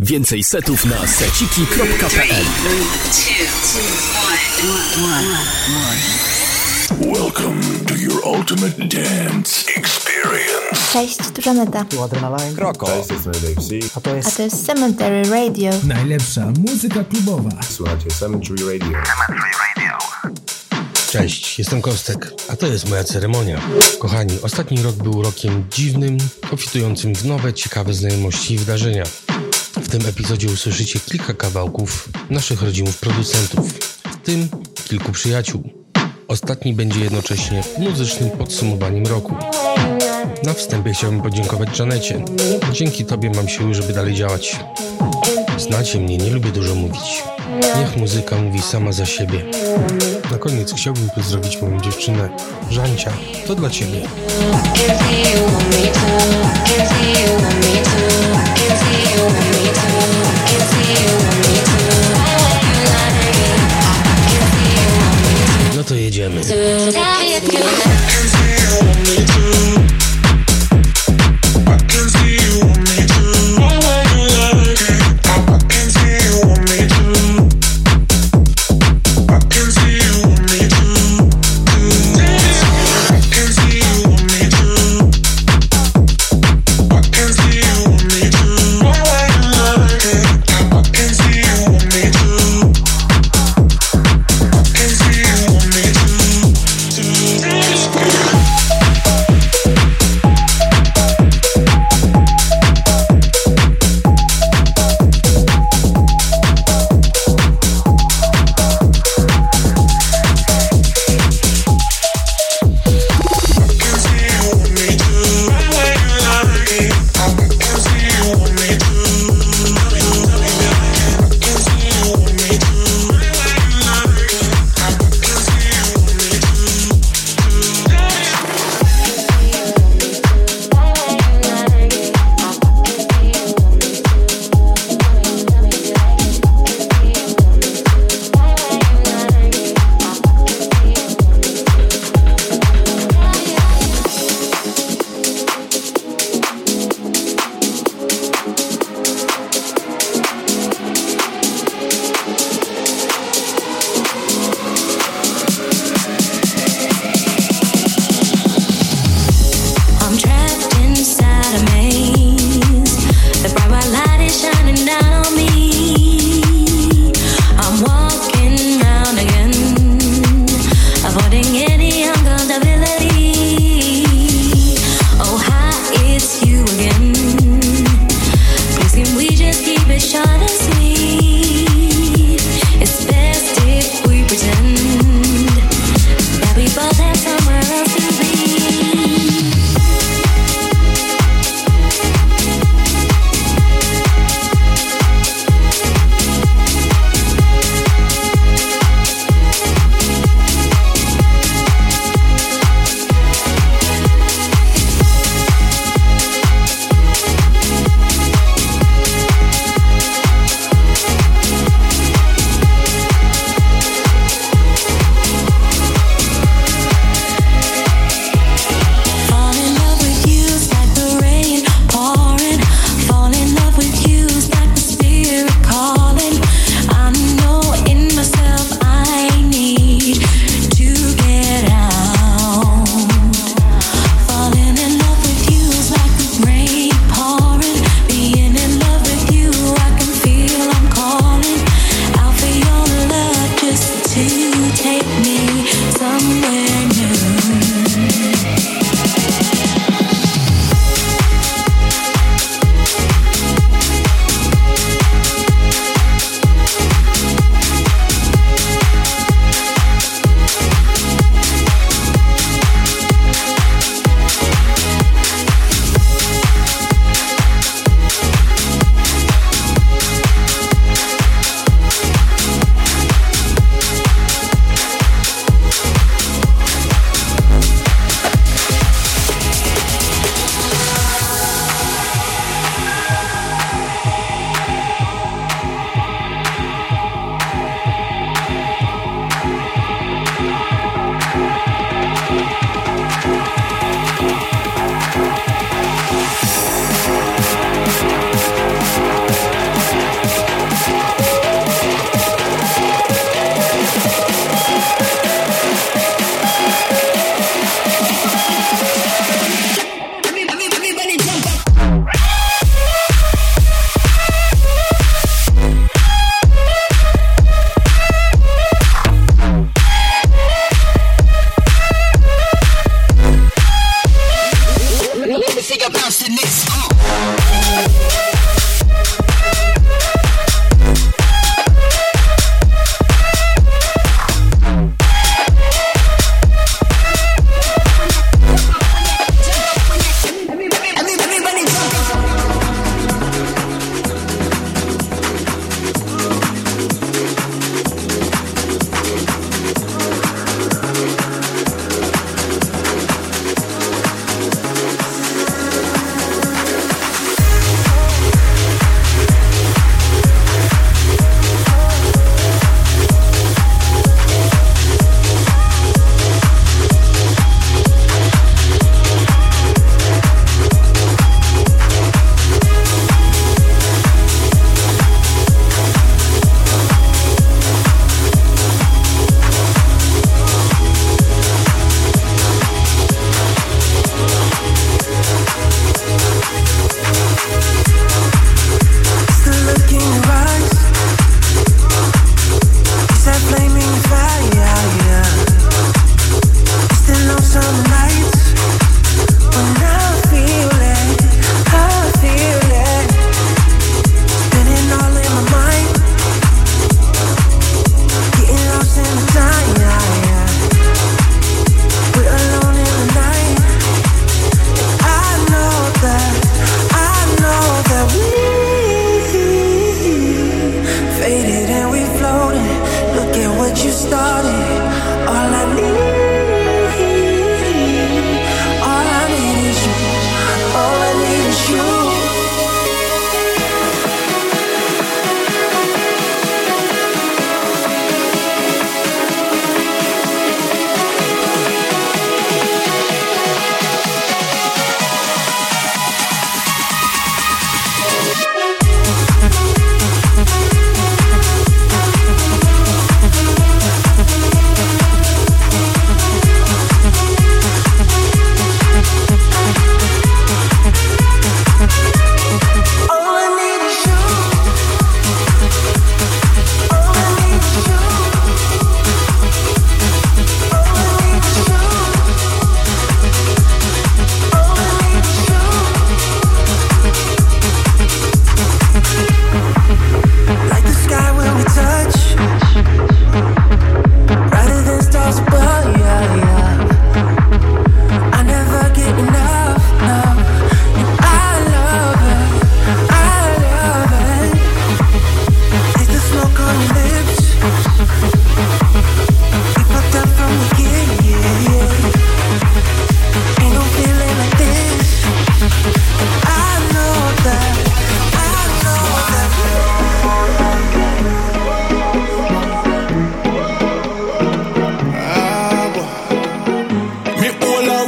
Więcej setów na seciki.pl Welcome to your ultimate dance experience. Cześć, tu Żaneta, Tu Adrenaline. Kroko. Cześć, to jest. A to a jest to jest Cemetery Radio. Najlepsza muzyka klubowa. Słuchajcie Cemetery Radio. Cześć, jestem Kostek, a to jest moja ceremonia. Kochani, ostatni rok był rokiem dziwnym, obfitującym w nowe, ciekawe znajomości i wydarzenia. W tym epizodzie usłyszycie kilka kawałków naszych rodzimów producentów, w tym kilku przyjaciół. Ostatni będzie jednocześnie muzycznym podsumowaniem roku. Na wstępie chciałbym podziękować Janecie. Dzięki Tobie mam siły, żeby dalej działać. Znacie mnie, nie lubię dużo mówić. Niech muzyka mówi sama za siebie. Na koniec chciałbym pozdrowić moją dziewczynę, Żancia. To dla Ciebie. Jedziemy.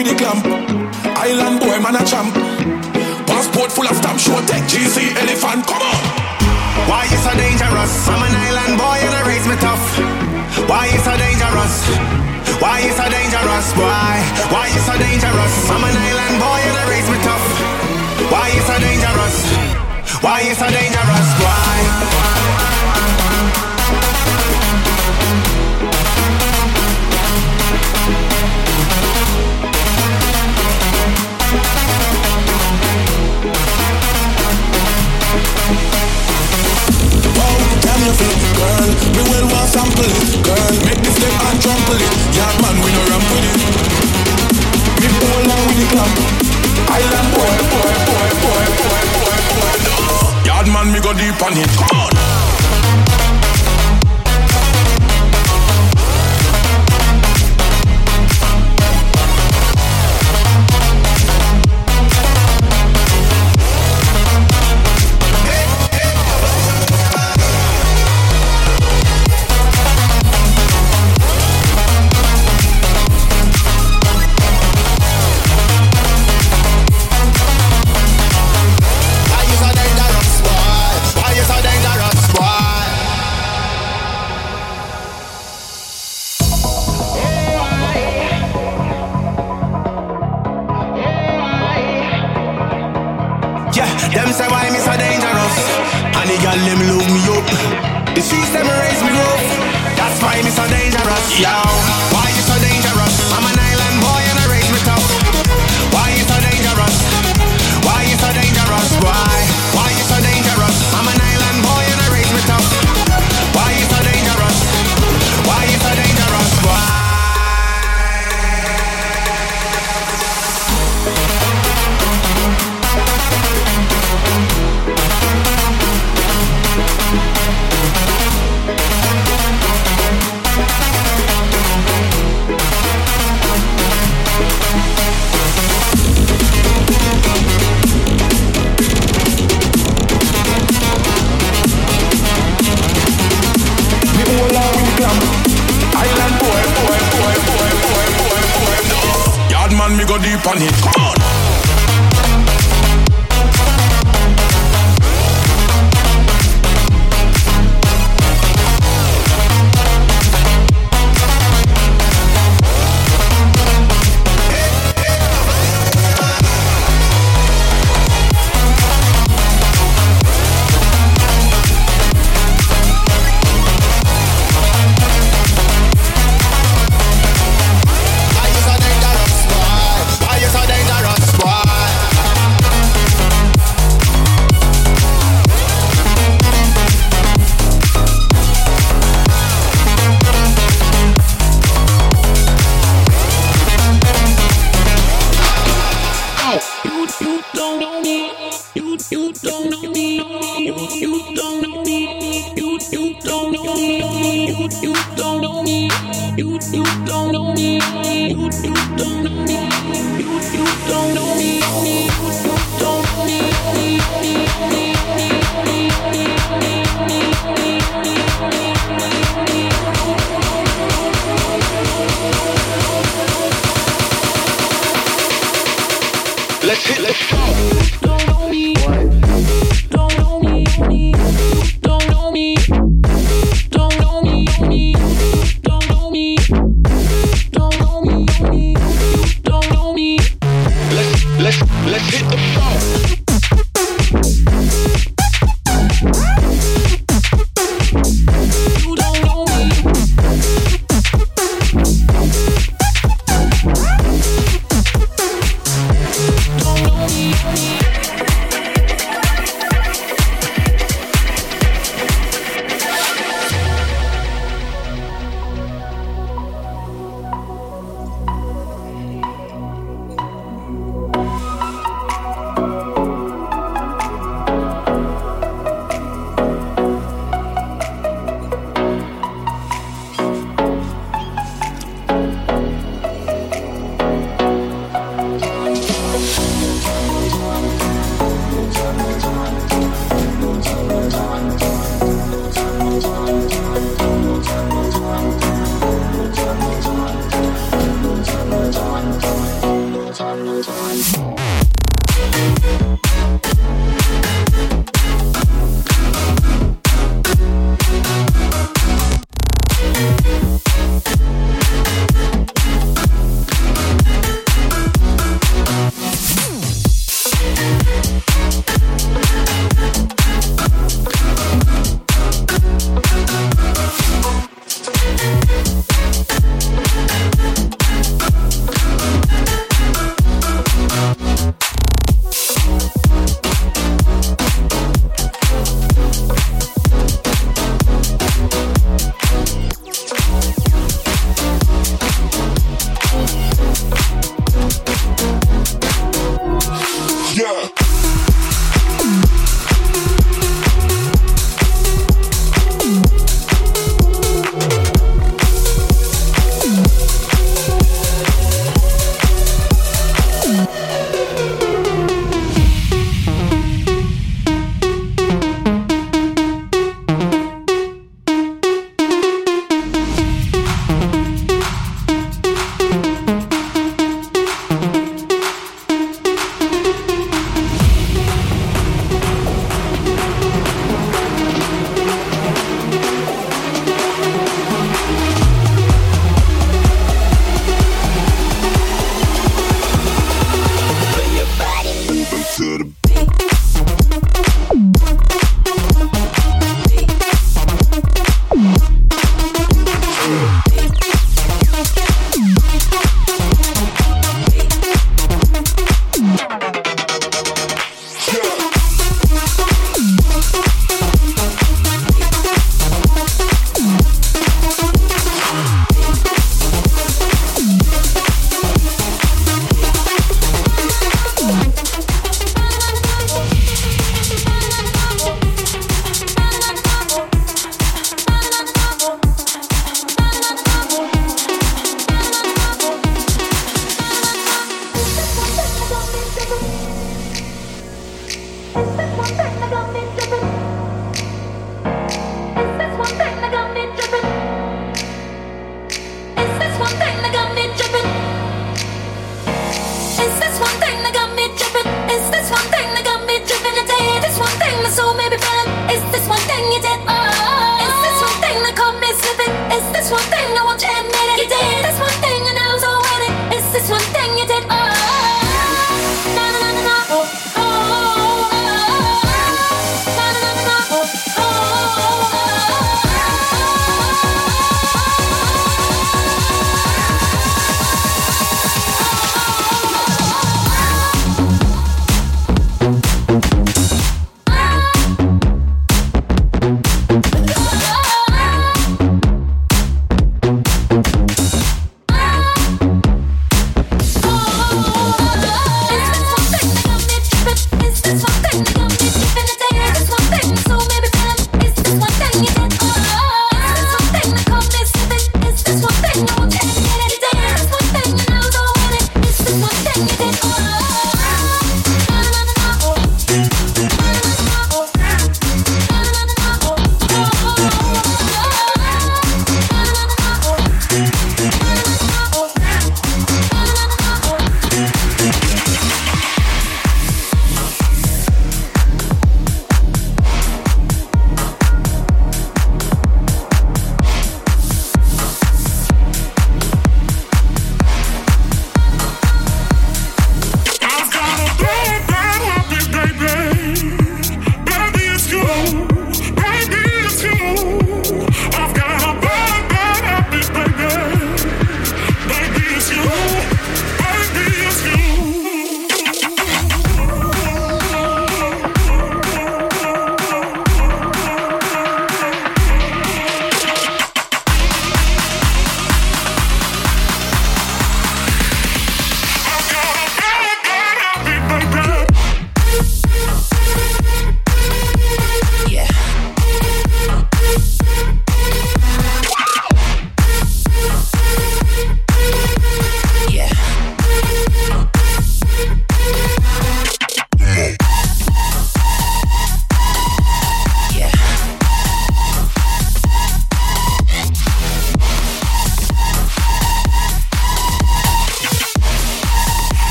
with the clamp. Island boy, man a champ. Passport full of stamp, show tech, GC, elephant, come on. Why you so dangerous? I'm an island boy and I raise me tough. Why you so dangerous? Why you so dangerous, Why? Why you so dangerous? I'm an island boy and I raise me tough. Why you so dangerous? Why you so dangerous, Why? Girl Me well want Girl, make this step and trample it Yeah man, we no it Me pull along with the Island boy, boy, boy, boy, boy, boy, boy no. Yard man, me go deep on it Come on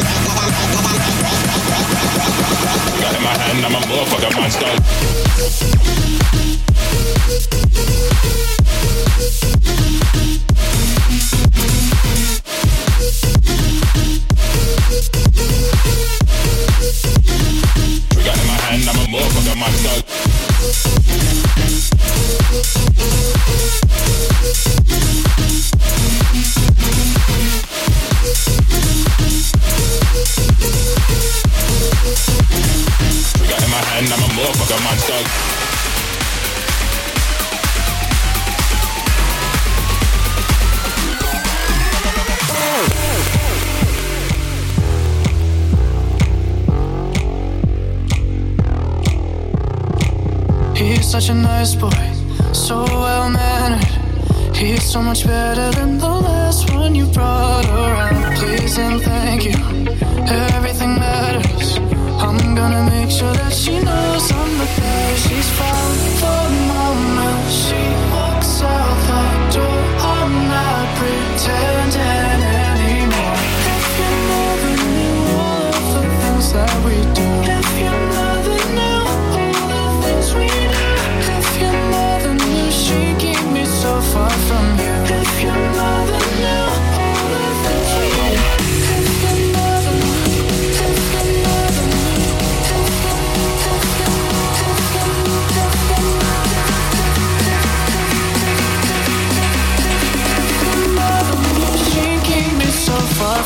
We Got in my hand, I'm a motherfucker monster. motherfucker, my thug. He's dog. such a nice boy, so well mannered. He's so much better than the last one you brought around. Please and thank you, everything matters. I'm gonna make sure that she knows I'm the best. she's found for the moment she walks out the door. I'm not pretending anymore. If you never knew all of the things that we do.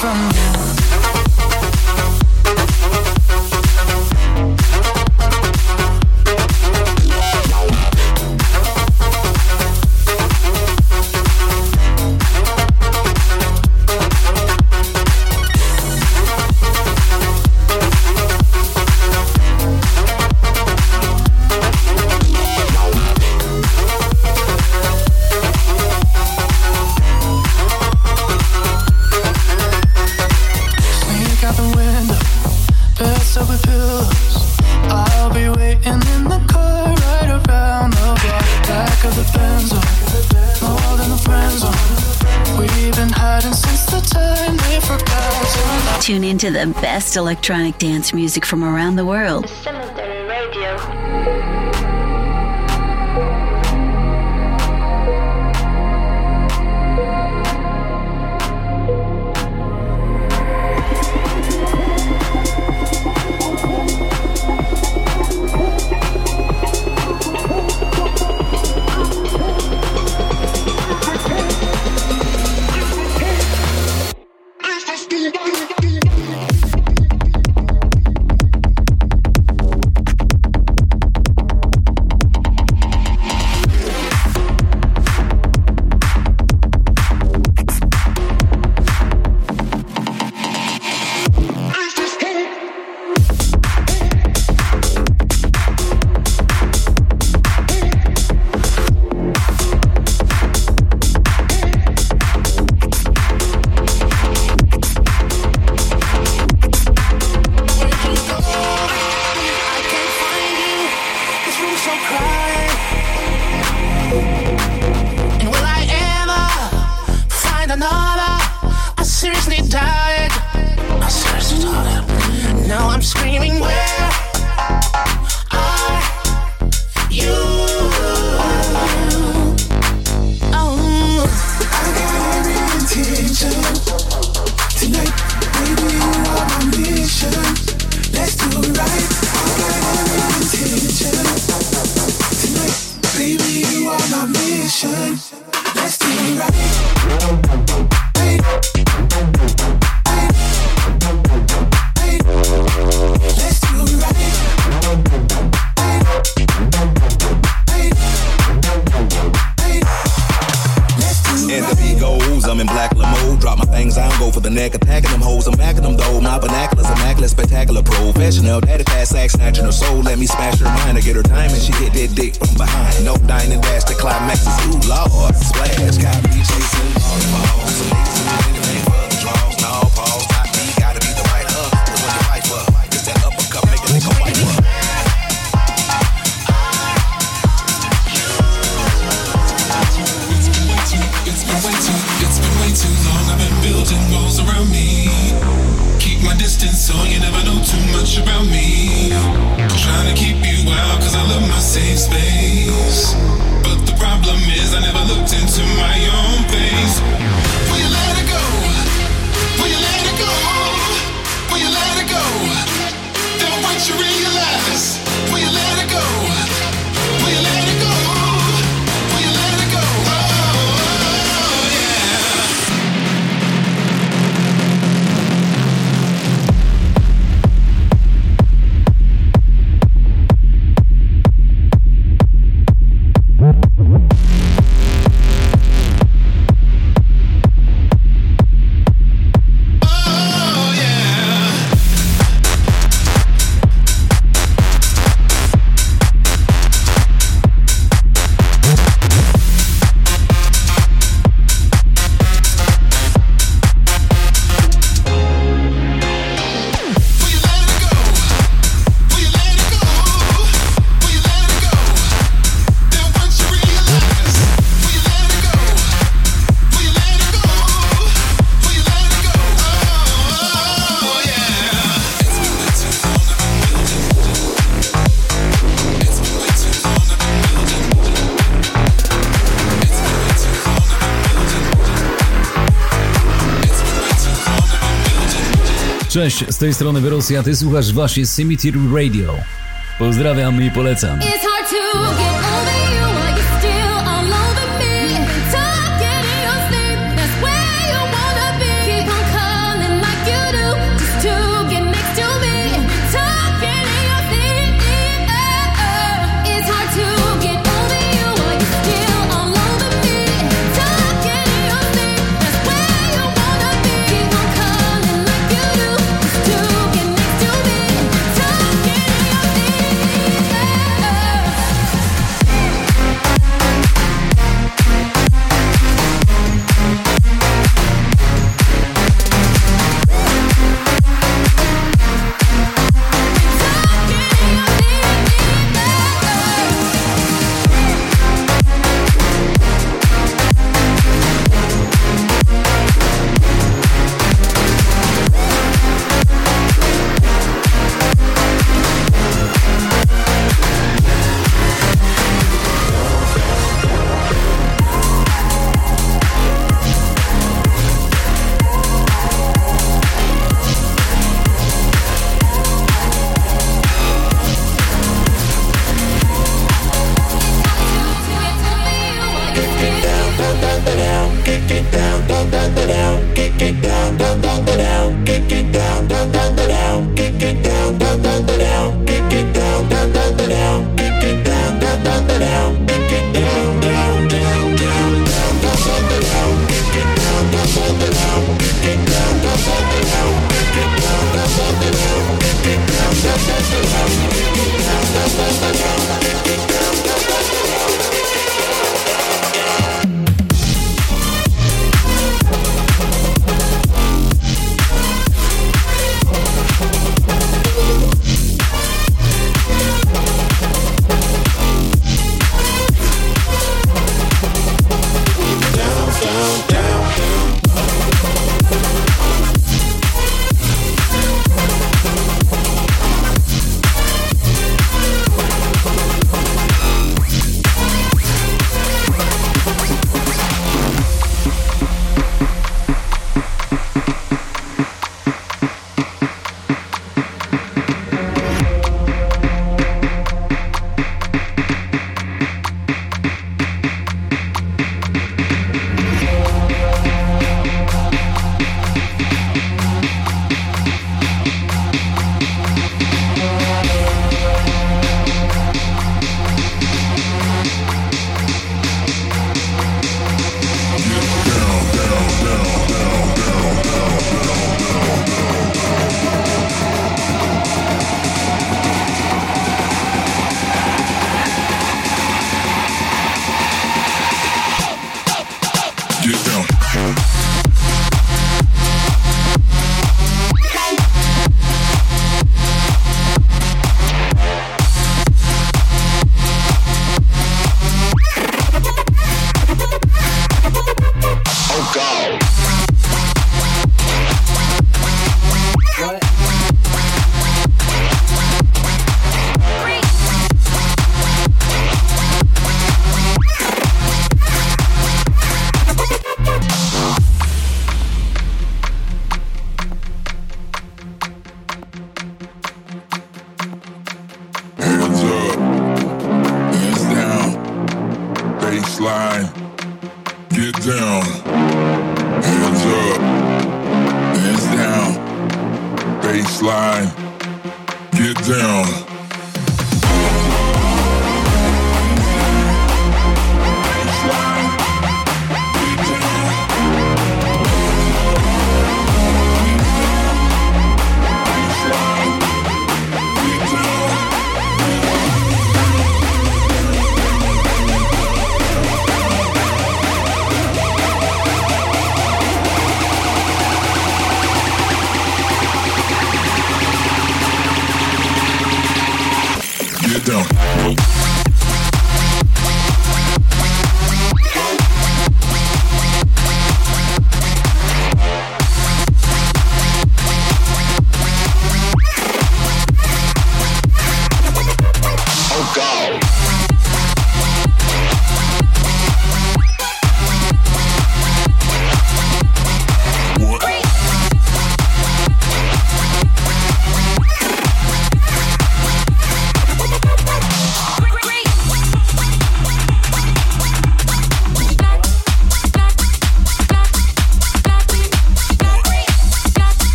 from you. Tune into the best electronic dance music from around the world. For the neck, attacking them hoes. I'm backing them though. My binoculars, immaculate, spectacular, professional. Daddy fast act, snatching her soul. Let me smash her mind. I get her time and she hit that dick from behind. No dining dash, the climax is too large. Splash, got me chasing. Cześć, z tej strony Wyrosy, a ty słuchasz właśnie Cemetery Radio. Pozdrawiam i polecam.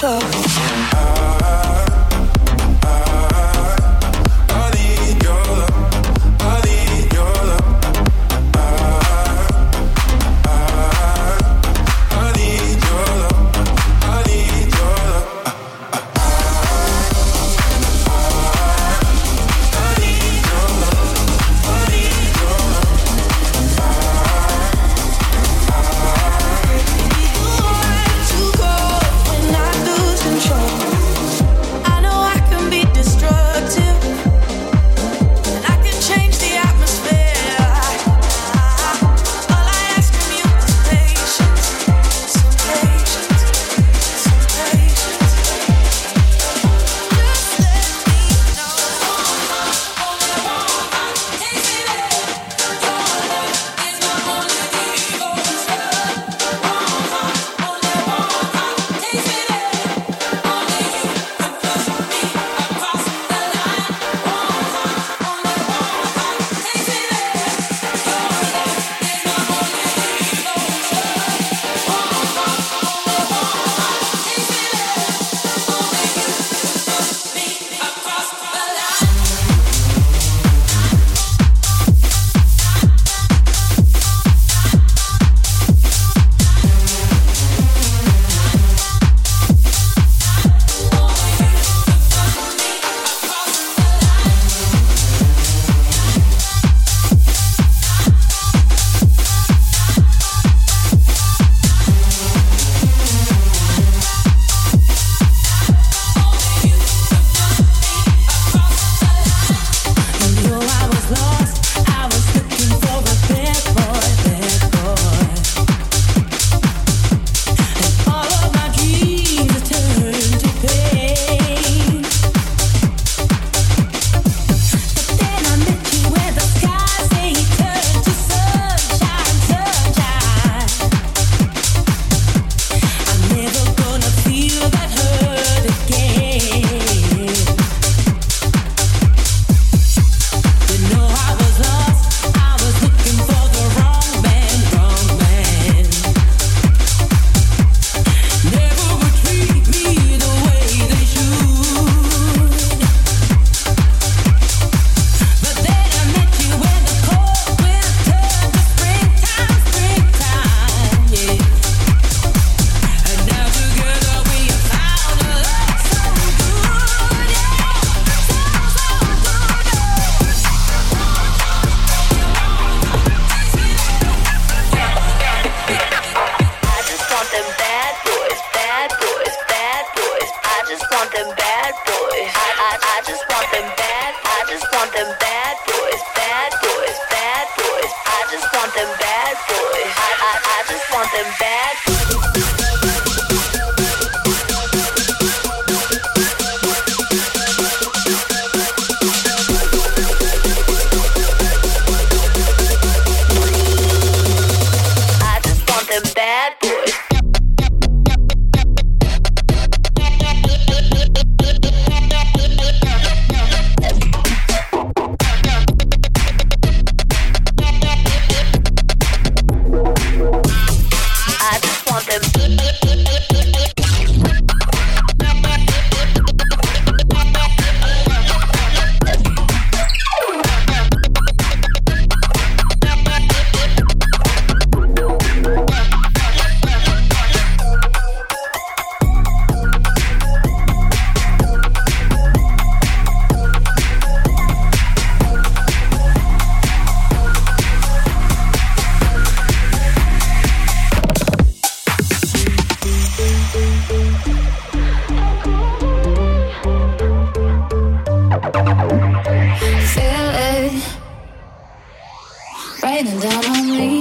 Control? Feel it raining down on me.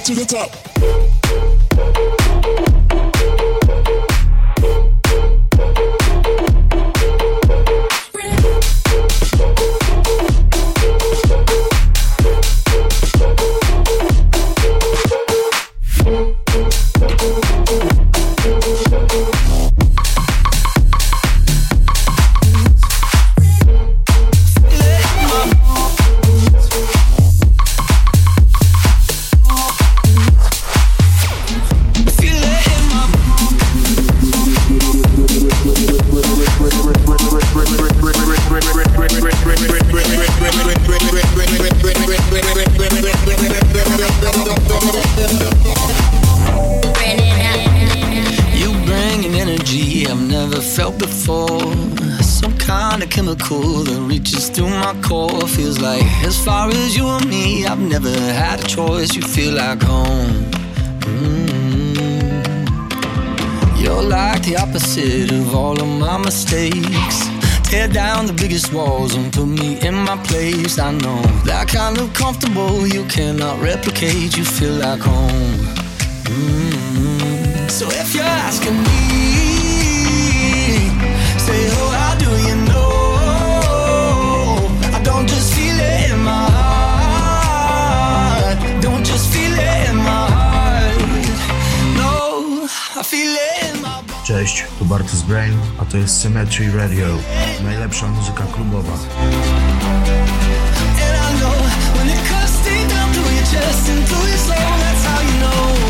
To the top. Opposite of all of my mistakes. Tear down the biggest walls and put me in my place. I know that kind of comfortable you cannot replicate. You feel like home. Mm. So if you're asking me, say, oh, how do you know? I don't just feel it in my heart. Don't just feel it in my heart. No, I feel it in my Cześć, tu Bartus Brain, a to jest Symmetry Radio, najlepsza muzyka klubowa. And I know when it cuts deep down through your chest and through your soul, that's how you know.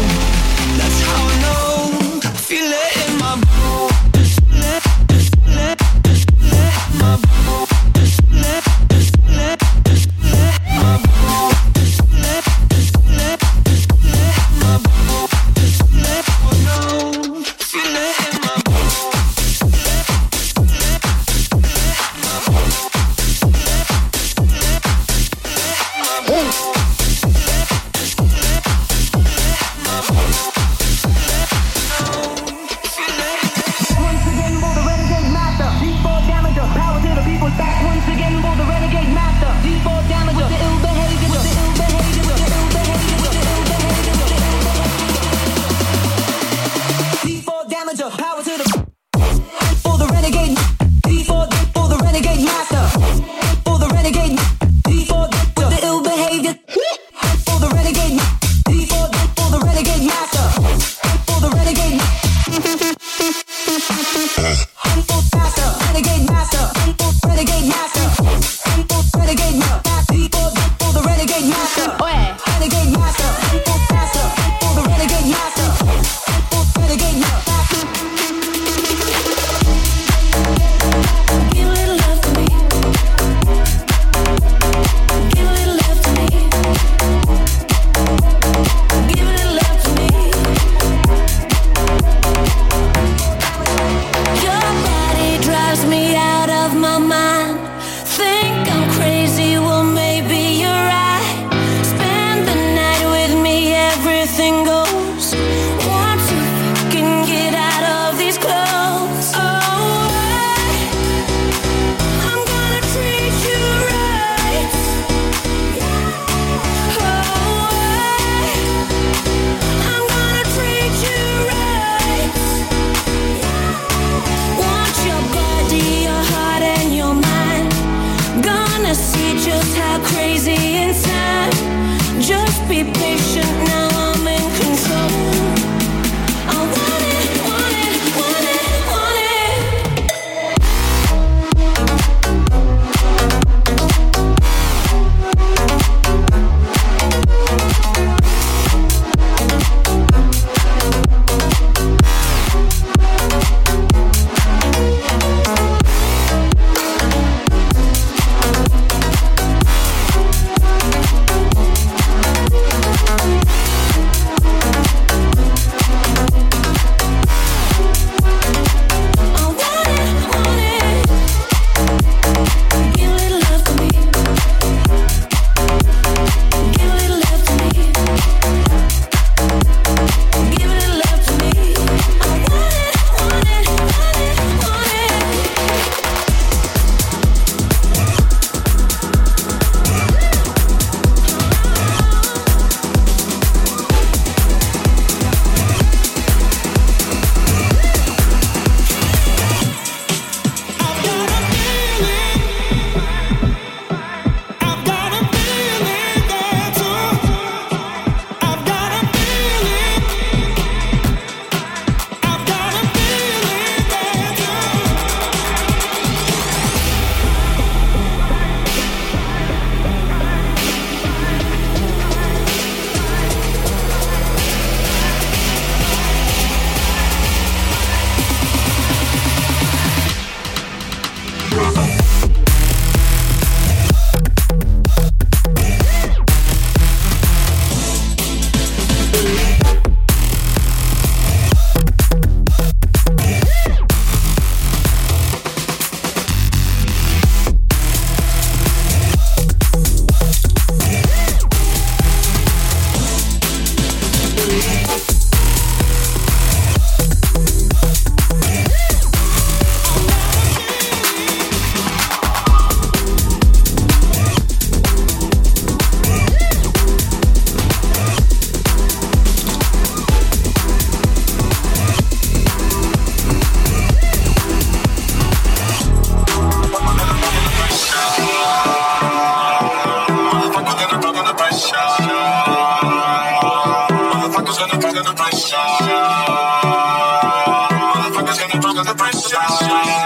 shot.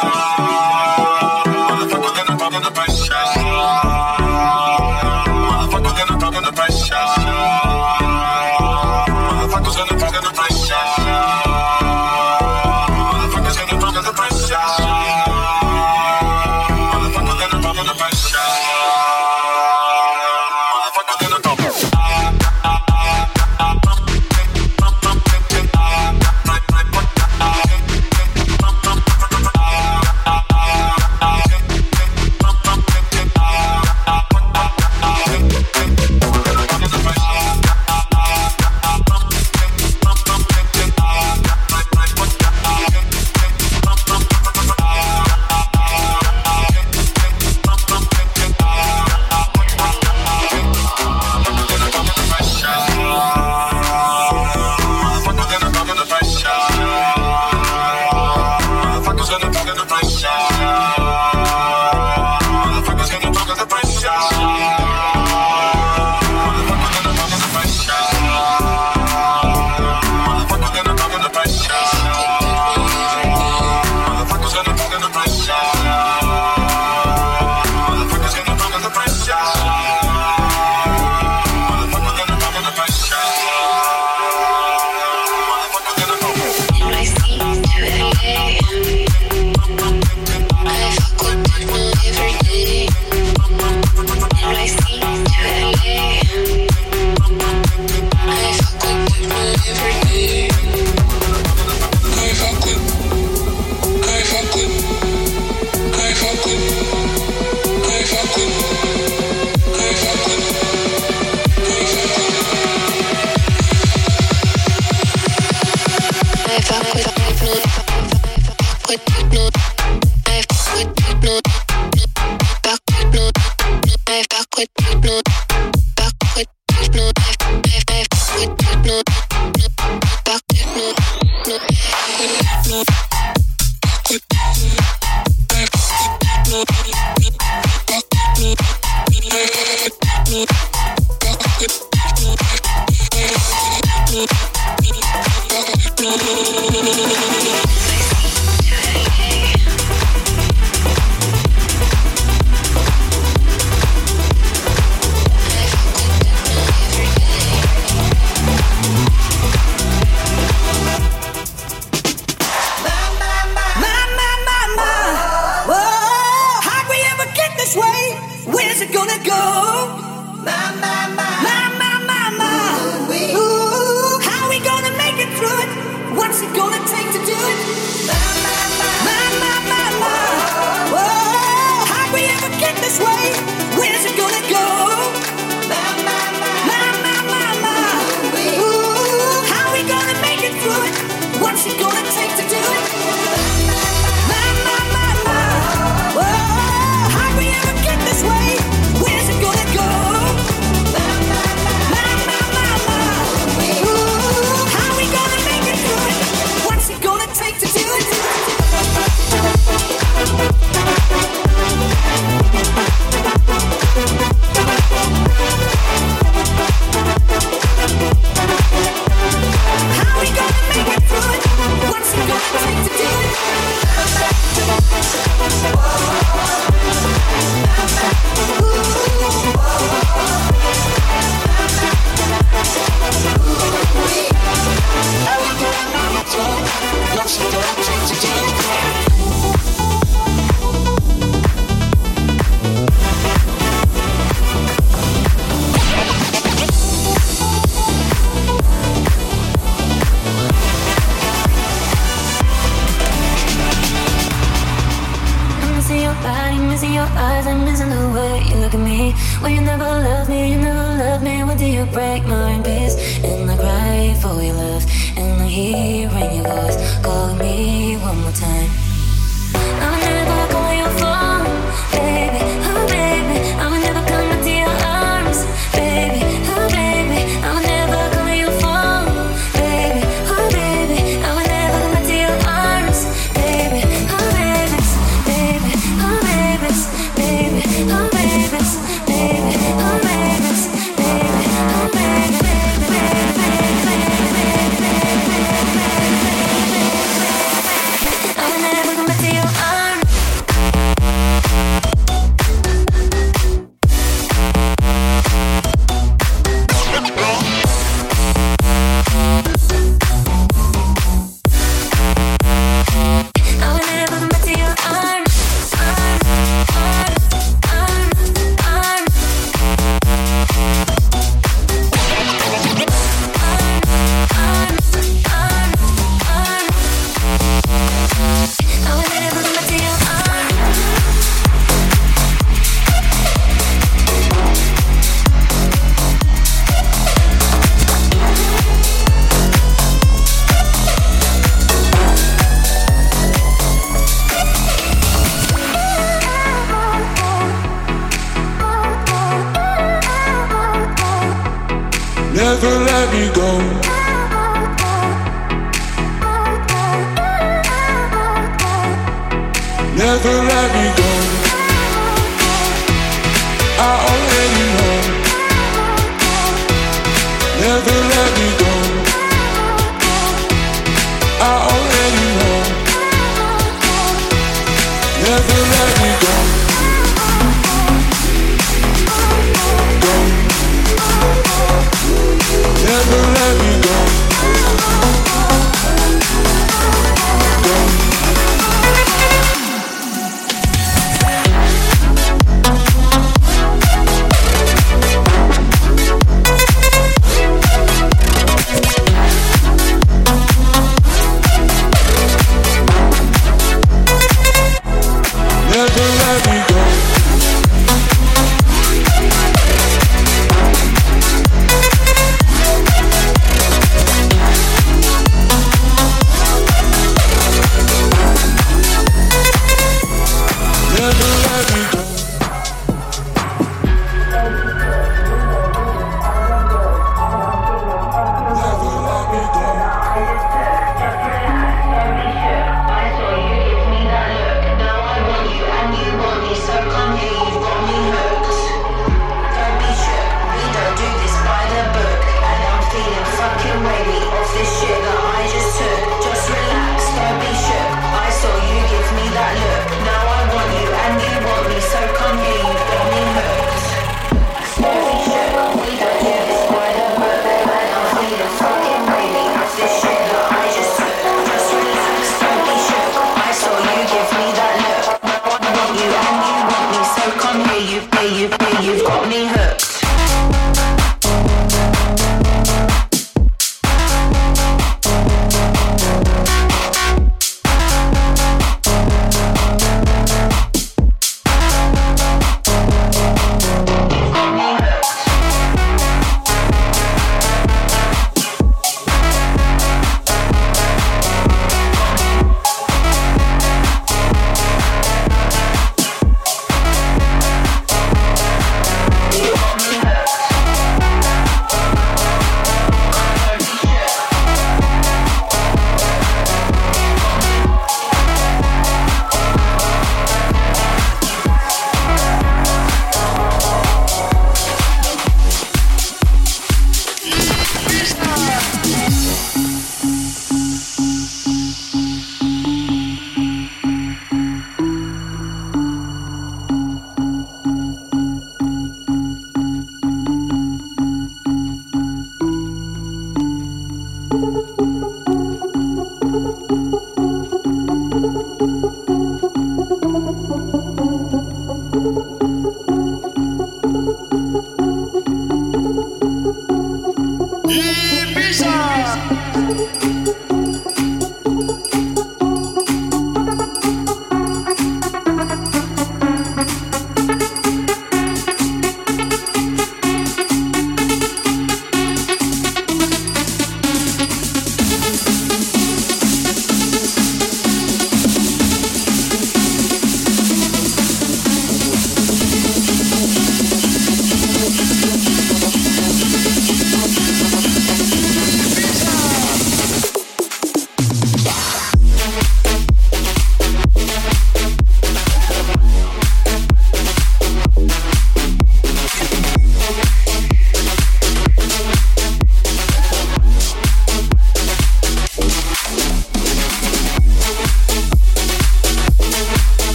Break my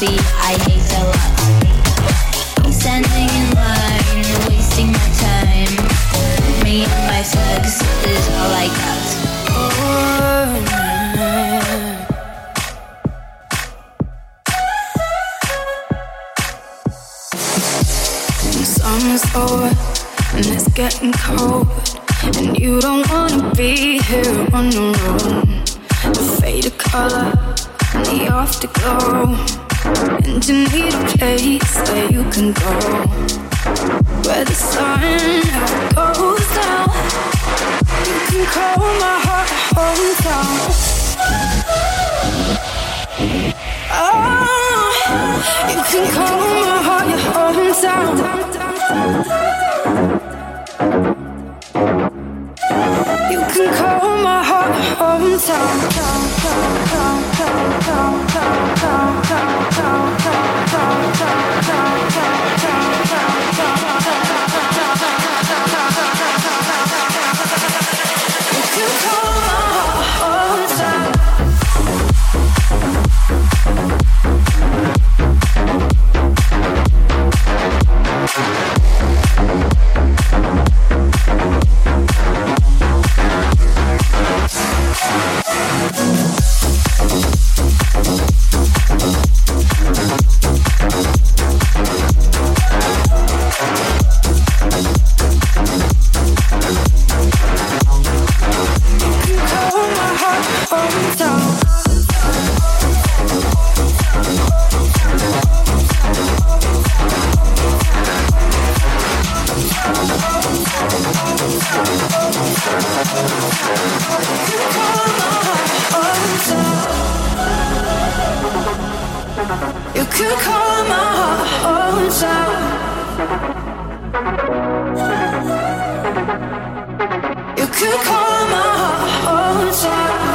I hate a lot. Standing in line, wasting my time. Me and my is all I got. Summer's over and it's getting cold, and you don't wanna be here on your own. Color and the afterglow, and you need a place where you can go, where the sun never goes down. You can call my heart hometown. Oh, you can call my heart your hometown. You can call my heart hometown. my heart oh, on top.